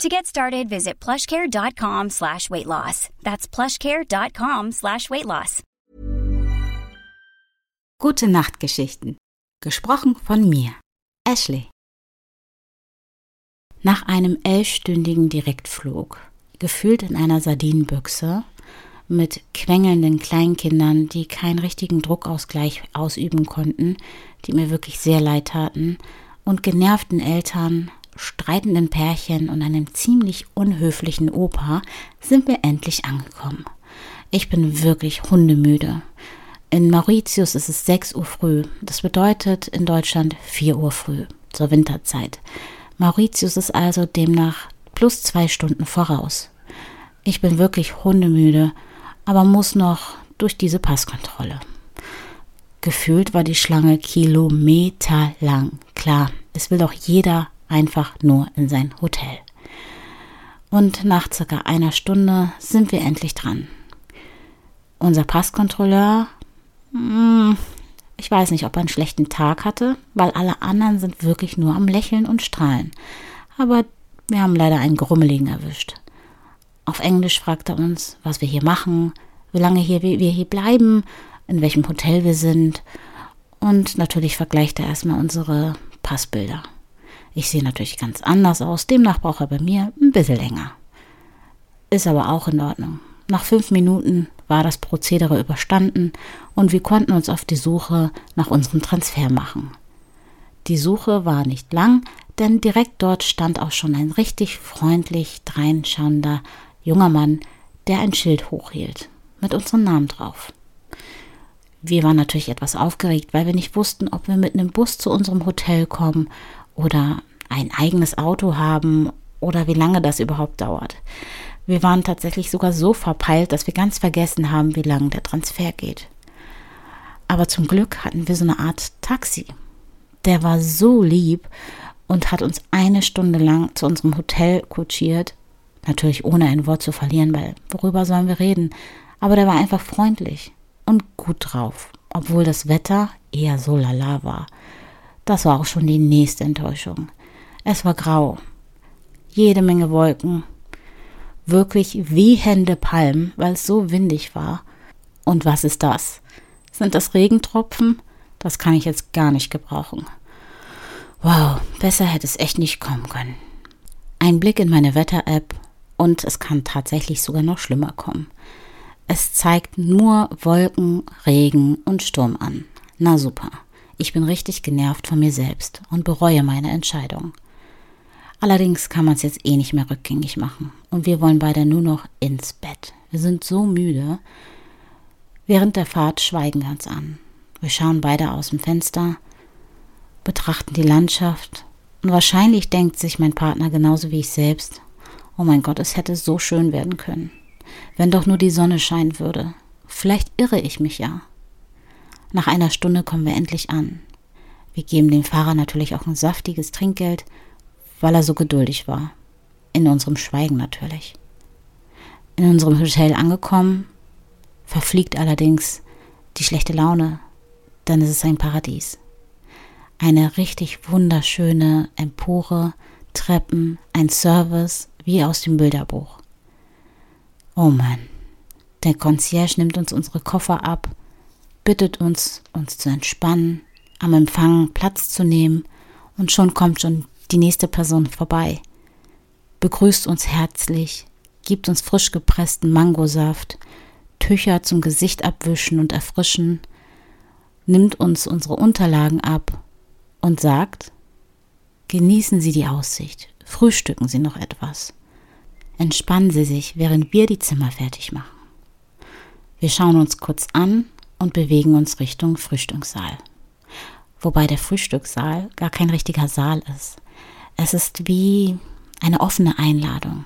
To get started, visit plushcare.com slash weight loss. That's plushcare.com slash weight loss. Gute Nachtgeschichten. Gesprochen von mir, Ashley. Nach einem elfstündigen Direktflug, gefühlt in einer Sardinenbüchse, mit quengelnden Kleinkindern, die keinen richtigen Druckausgleich ausüben konnten, die mir wirklich sehr leid taten, und genervten Eltern, streitenden Pärchen und einem ziemlich unhöflichen Opa sind wir endlich angekommen. Ich bin wirklich hundemüde. In Mauritius ist es 6 Uhr früh. Das bedeutet in Deutschland 4 Uhr früh zur Winterzeit. Mauritius ist also demnach plus zwei Stunden voraus. Ich bin wirklich hundemüde, aber muss noch durch diese Passkontrolle. Gefühlt war die Schlange kilometerlang. Klar, es will doch jeder einfach nur in sein Hotel. Und nach circa einer Stunde sind wir endlich dran. Unser Passkontrolleur, hm, ich weiß nicht, ob er einen schlechten Tag hatte, weil alle anderen sind wirklich nur am Lächeln und Strahlen. Aber wir haben leider einen Grummeligen erwischt. Auf Englisch fragt er uns, was wir hier machen, wie lange hier, wir hier bleiben, in welchem Hotel wir sind. Und natürlich vergleicht er erstmal unsere Passbilder. Ich sehe natürlich ganz anders aus, demnach braucht er bei mir ein bisschen länger. Ist aber auch in Ordnung. Nach fünf Minuten war das Prozedere überstanden und wir konnten uns auf die Suche nach unserem Transfer machen. Die Suche war nicht lang, denn direkt dort stand auch schon ein richtig freundlich dreinschauender junger Mann, der ein Schild hochhielt mit unserem Namen drauf. Wir waren natürlich etwas aufgeregt, weil wir nicht wussten, ob wir mit einem Bus zu unserem Hotel kommen oder ein eigenes Auto haben oder wie lange das überhaupt dauert. Wir waren tatsächlich sogar so verpeilt, dass wir ganz vergessen haben, wie lange der Transfer geht. Aber zum Glück hatten wir so eine Art Taxi. Der war so lieb und hat uns eine Stunde lang zu unserem Hotel kutschiert. Natürlich ohne ein Wort zu verlieren, weil worüber sollen wir reden? Aber der war einfach freundlich und gut drauf, obwohl das Wetter eher so lala war. Das war auch schon die nächste Enttäuschung. Es war grau, jede Menge Wolken, wirklich wehende Palmen, weil es so windig war. Und was ist das? Sind das Regentropfen? Das kann ich jetzt gar nicht gebrauchen. Wow, besser hätte es echt nicht kommen können. Ein Blick in meine Wetter-App und es kann tatsächlich sogar noch schlimmer kommen. Es zeigt nur Wolken, Regen und Sturm an. Na super. Ich bin richtig genervt von mir selbst und bereue meine Entscheidung. Allerdings kann man es jetzt eh nicht mehr rückgängig machen. Und wir wollen beide nur noch ins Bett. Wir sind so müde. Während der Fahrt schweigen wir uns an. Wir schauen beide aus dem Fenster, betrachten die Landschaft und wahrscheinlich denkt sich mein Partner genauso wie ich selbst, oh mein Gott, es hätte so schön werden können. Wenn doch nur die Sonne scheinen würde. Vielleicht irre ich mich ja. Nach einer Stunde kommen wir endlich an. Wir geben dem Fahrer natürlich auch ein saftiges Trinkgeld, weil er so geduldig war. In unserem Schweigen natürlich. In unserem Hotel angekommen, verfliegt allerdings die schlechte Laune, dann ist es ein Paradies. Eine richtig wunderschöne Empore, Treppen, ein Service wie aus dem Bilderbuch. Oh Mann, der Concierge nimmt uns unsere Koffer ab bittet uns, uns zu entspannen, am Empfang Platz zu nehmen und schon kommt schon die nächste Person vorbei, begrüßt uns herzlich, gibt uns frisch gepressten Mangosaft, Tücher zum Gesicht abwischen und erfrischen, nimmt uns unsere Unterlagen ab und sagt, genießen Sie die Aussicht, frühstücken Sie noch etwas. Entspannen Sie sich, während wir die Zimmer fertig machen. Wir schauen uns kurz an und bewegen uns Richtung Frühstückssaal. Wobei der Frühstückssaal gar kein richtiger Saal ist. Es ist wie eine offene Einladung.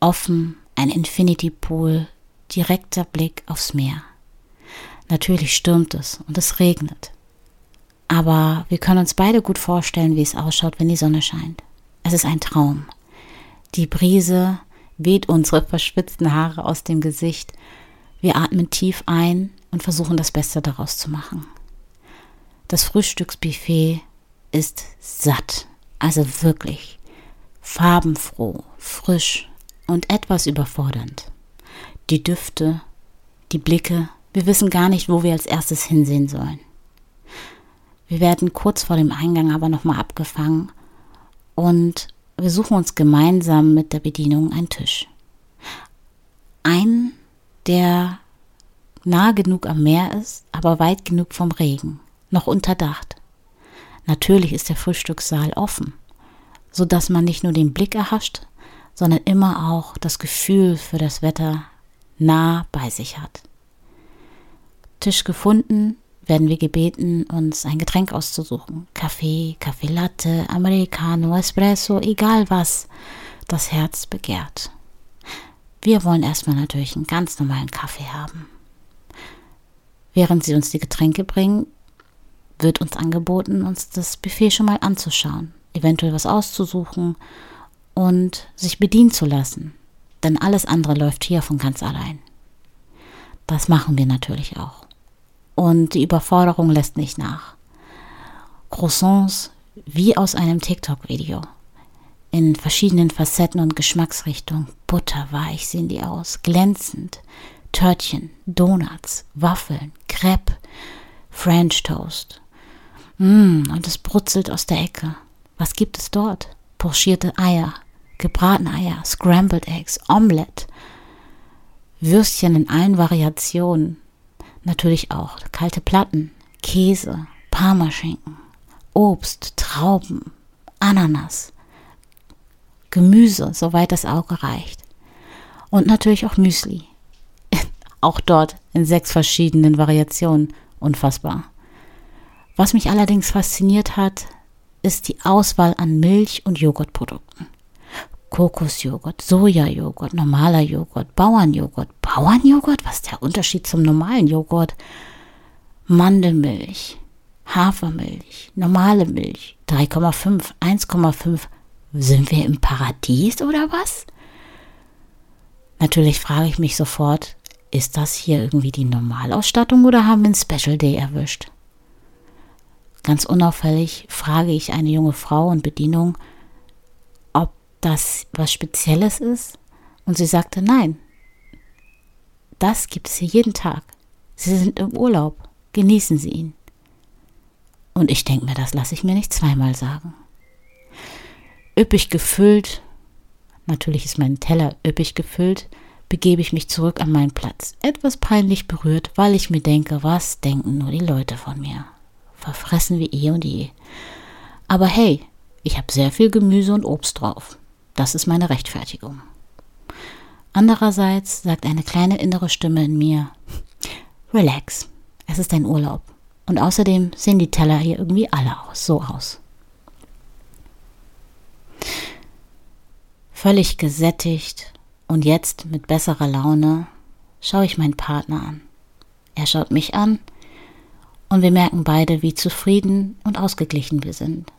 Offen, ein Infinity Pool, direkter Blick aufs Meer. Natürlich stürmt es und es regnet. Aber wir können uns beide gut vorstellen, wie es ausschaut, wenn die Sonne scheint. Es ist ein Traum. Die Brise weht unsere verschwitzten Haare aus dem Gesicht. Wir atmen tief ein und versuchen das Beste daraus zu machen. Das Frühstücksbuffet ist satt, also wirklich farbenfroh, frisch und etwas überfordernd. Die Düfte, die Blicke, wir wissen gar nicht, wo wir als erstes hinsehen sollen. Wir werden kurz vor dem Eingang aber nochmal abgefangen und wir suchen uns gemeinsam mit der Bedienung einen Tisch. Einen, der nah genug am Meer ist, aber weit genug vom Regen, noch unterdacht. Natürlich ist der Frühstückssaal offen, so dass man nicht nur den Blick erhascht, sondern immer auch das Gefühl für das Wetter nah bei sich hat. Tisch gefunden, werden wir gebeten, uns ein Getränk auszusuchen. Kaffee, Kaffee Latte, Americano, Espresso, egal was das Herz begehrt. Wir wollen erstmal natürlich einen ganz normalen Kaffee haben. Während sie uns die Getränke bringen, wird uns angeboten, uns das Buffet schon mal anzuschauen, eventuell was auszusuchen und sich bedienen zu lassen. Denn alles andere läuft hier von ganz allein. Das machen wir natürlich auch. Und die Überforderung lässt nicht nach. Croissants wie aus einem TikTok-Video. In verschiedenen Facetten und Geschmacksrichtungen. Butterweich sehen die aus, glänzend. Törtchen, Donuts, Waffeln, Crepe, French Toast. Mmh, und es brutzelt aus der Ecke. Was gibt es dort? Pochierte Eier, gebratene Eier, Scrambled Eggs, Omelette, Würstchen in allen Variationen, natürlich auch kalte Platten, Käse, Parmaschinken, Obst, Trauben, Ananas, Gemüse, soweit das Auge reicht. Und natürlich auch Müsli. auch dort in sechs verschiedenen Variationen. Unfassbar. Was mich allerdings fasziniert hat, ist die Auswahl an Milch- und Joghurtprodukten. Kokosjoghurt, Sojajoghurt, normaler Joghurt, Bauernjoghurt. Bauernjoghurt? Was ist der Unterschied zum normalen Joghurt? Mandelmilch, Hafermilch, normale Milch, 3,5, 1,5. Sind wir im Paradies oder was? Natürlich frage ich mich sofort, ist das hier irgendwie die Normalausstattung oder haben wir einen Special Day erwischt? Ganz unauffällig frage ich eine junge Frau und Bedienung, das was Spezielles ist? Und sie sagte, nein, das gibt es hier jeden Tag. Sie sind im Urlaub, genießen Sie ihn. Und ich denke mir, das lasse ich mir nicht zweimal sagen. Üppig gefüllt, natürlich ist mein Teller üppig gefüllt, begebe ich mich zurück an meinen Platz. Etwas peinlich berührt, weil ich mir denke, was denken nur die Leute von mir? Verfressen wie eh und je. Aber hey, ich habe sehr viel Gemüse und Obst drauf. Das ist meine Rechtfertigung. Andererseits sagt eine kleine innere Stimme in mir, relax, es ist ein Urlaub. Und außerdem sehen die Teller hier irgendwie alle aus, so aus. Völlig gesättigt und jetzt mit besserer Laune schaue ich meinen Partner an. Er schaut mich an und wir merken beide, wie zufrieden und ausgeglichen wir sind.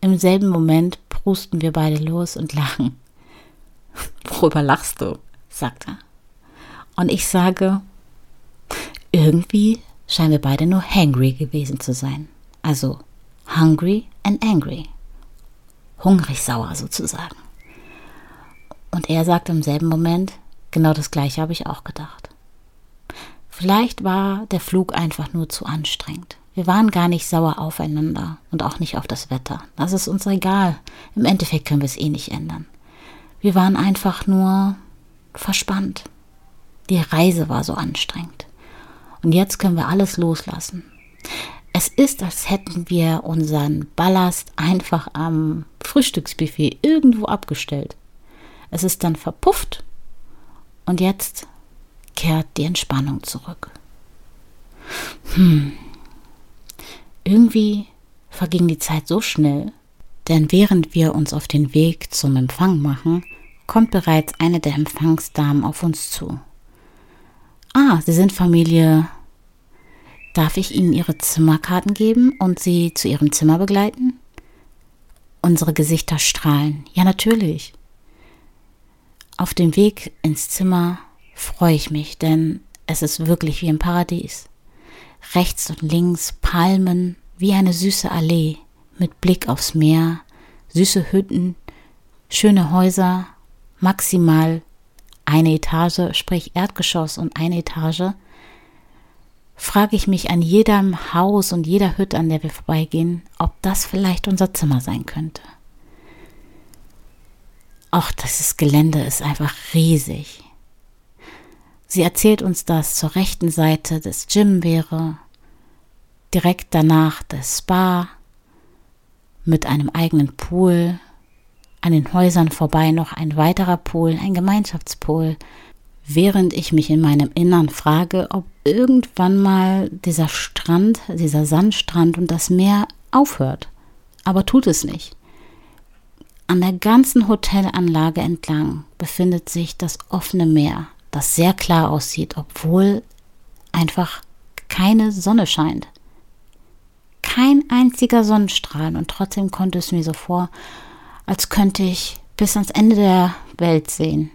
Im selben Moment prusten wir beide los und lachen. Worüber lachst du? sagt er. Und ich sage, irgendwie scheinen wir beide nur hangry gewesen zu sein. Also hungry and angry. Hungrig sauer sozusagen. Und er sagt im selben Moment, genau das gleiche habe ich auch gedacht. Vielleicht war der Flug einfach nur zu anstrengend. Wir waren gar nicht sauer aufeinander und auch nicht auf das Wetter. Das ist uns egal. Im Endeffekt können wir es eh nicht ändern. Wir waren einfach nur verspannt. Die Reise war so anstrengend. Und jetzt können wir alles loslassen. Es ist, als hätten wir unseren Ballast einfach am Frühstücksbuffet irgendwo abgestellt. Es ist dann verpufft und jetzt kehrt die Entspannung zurück. Hm, irgendwie verging die Zeit so schnell, denn während wir uns auf den Weg zum Empfang machen, kommt bereits eine der Empfangsdamen auf uns zu. Ah, Sie sind Familie. Darf ich Ihnen Ihre Zimmerkarten geben und Sie zu Ihrem Zimmer begleiten? Unsere Gesichter strahlen. Ja, natürlich. Auf dem Weg ins Zimmer freue ich mich, denn es ist wirklich wie im Paradies. Rechts und links Palmen wie eine süße Allee mit Blick aufs Meer, süße Hütten, schöne Häuser, maximal eine Etage, sprich Erdgeschoss und eine Etage, frage ich mich an jedem Haus und jeder Hütte, an der wir vorbeigehen, ob das vielleicht unser Zimmer sein könnte. Ach, das Gelände ist einfach riesig. Sie erzählt uns, dass zur rechten Seite das Gym wäre, direkt danach das Spa mit einem eigenen Pool, an den Häusern vorbei noch ein weiterer Pool, ein Gemeinschaftspool, während ich mich in meinem Innern frage, ob irgendwann mal dieser Strand, dieser Sandstrand und das Meer aufhört. Aber tut es nicht. An der ganzen Hotelanlage entlang befindet sich das offene Meer, das sehr klar aussieht, obwohl einfach keine Sonne scheint. Kein einziger Sonnenstrahl und trotzdem kommt es mir so vor, als könnte ich bis ans Ende der Welt sehen.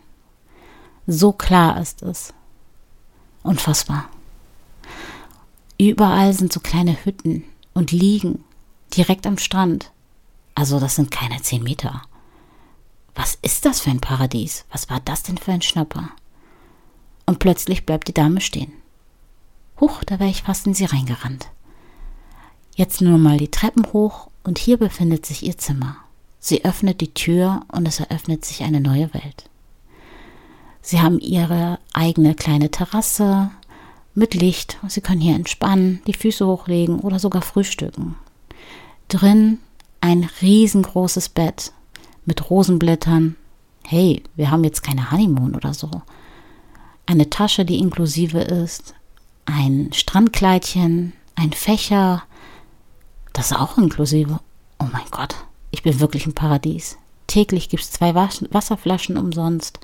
So klar ist es. Unfassbar. Überall sind so kleine Hütten und Liegen direkt am Strand. Also das sind keine zehn Meter. Was ist das für ein Paradies? Was war das denn für ein Schnapper? Und plötzlich bleibt die Dame stehen. Huch, da wäre ich fast in sie reingerannt. Jetzt nur mal die Treppen hoch und hier befindet sich ihr Zimmer. Sie öffnet die Tür und es eröffnet sich eine neue Welt. Sie haben ihre eigene kleine Terrasse mit Licht. Sie können hier entspannen, die Füße hochlegen oder sogar frühstücken. Drin ein riesengroßes Bett mit Rosenblättern. Hey, wir haben jetzt keine Honeymoon oder so eine Tasche, die inklusive ist, ein Strandkleidchen, ein Fächer, das ist auch inklusive. Oh mein Gott, ich bin wirklich im Paradies. Täglich gibt es zwei Wasserflaschen umsonst,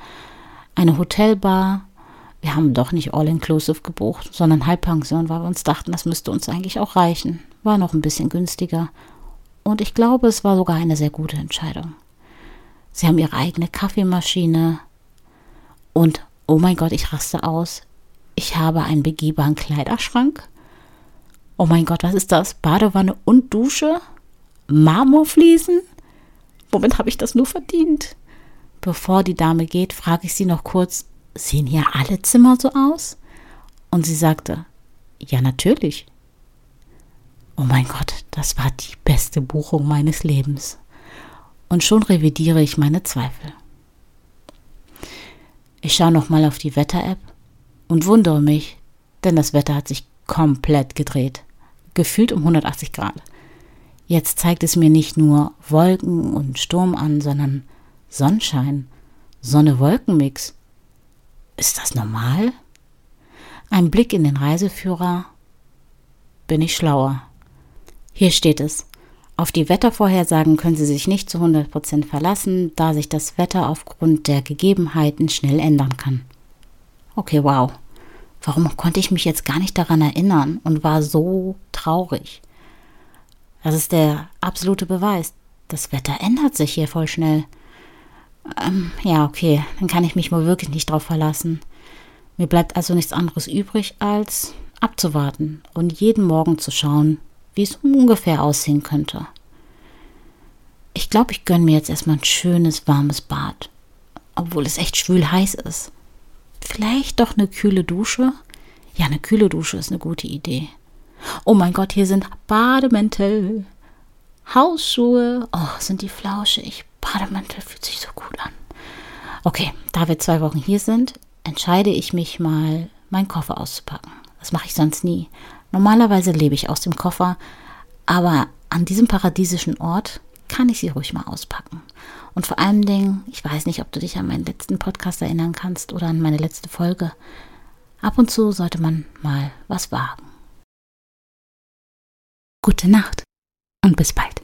eine Hotelbar. Wir haben doch nicht all-inclusive gebucht, sondern Halbpension, weil wir uns dachten, das müsste uns eigentlich auch reichen. War noch ein bisschen günstiger. Und ich glaube, es war sogar eine sehr gute Entscheidung. Sie haben ihre eigene Kaffeemaschine und Oh mein Gott, ich raste aus. Ich habe einen begehbaren Kleiderschrank. Oh mein Gott, was ist das? Badewanne und Dusche? Marmorfliesen? Womit habe ich das nur verdient? Bevor die Dame geht, frage ich sie noch kurz, sehen hier alle Zimmer so aus? Und sie sagte, ja natürlich. Oh mein Gott, das war die beste Buchung meines Lebens. Und schon revidiere ich meine Zweifel. Ich schaue nochmal auf die Wetter-App und wundere mich, denn das Wetter hat sich komplett gedreht. Gefühlt um 180 Grad. Jetzt zeigt es mir nicht nur Wolken und Sturm an, sondern Sonnenschein, Sonne-Wolken-Mix. Ist das normal? Ein Blick in den Reiseführer. Bin ich schlauer. Hier steht es. Auf die Wettervorhersagen können Sie sich nicht zu 100% verlassen, da sich das Wetter aufgrund der Gegebenheiten schnell ändern kann. Okay, wow. Warum konnte ich mich jetzt gar nicht daran erinnern und war so traurig? Das ist der absolute Beweis. Das Wetter ändert sich hier voll schnell. Ähm, ja, okay, dann kann ich mich wohl wirklich nicht drauf verlassen. Mir bleibt also nichts anderes übrig, als abzuwarten und jeden Morgen zu schauen, wie es ungefähr aussehen könnte. Ich glaube, ich gönne mir jetzt erstmal ein schönes, warmes Bad, obwohl es echt schwül heiß ist. Vielleicht doch eine kühle Dusche? Ja, eine kühle Dusche ist eine gute Idee. Oh mein Gott, hier sind Bademäntel, Hausschuhe. Oh, sind die flauschig. Bademäntel fühlt sich so gut an. Okay, da wir zwei Wochen hier sind, entscheide ich mich mal, meinen Koffer auszupacken. Das mache ich sonst nie. Normalerweise lebe ich aus dem Koffer, aber an diesem paradiesischen Ort kann ich sie ruhig mal auspacken. Und vor allen Dingen, ich weiß nicht, ob du dich an meinen letzten Podcast erinnern kannst oder an meine letzte Folge. Ab und zu sollte man mal was wagen. Gute Nacht und bis bald.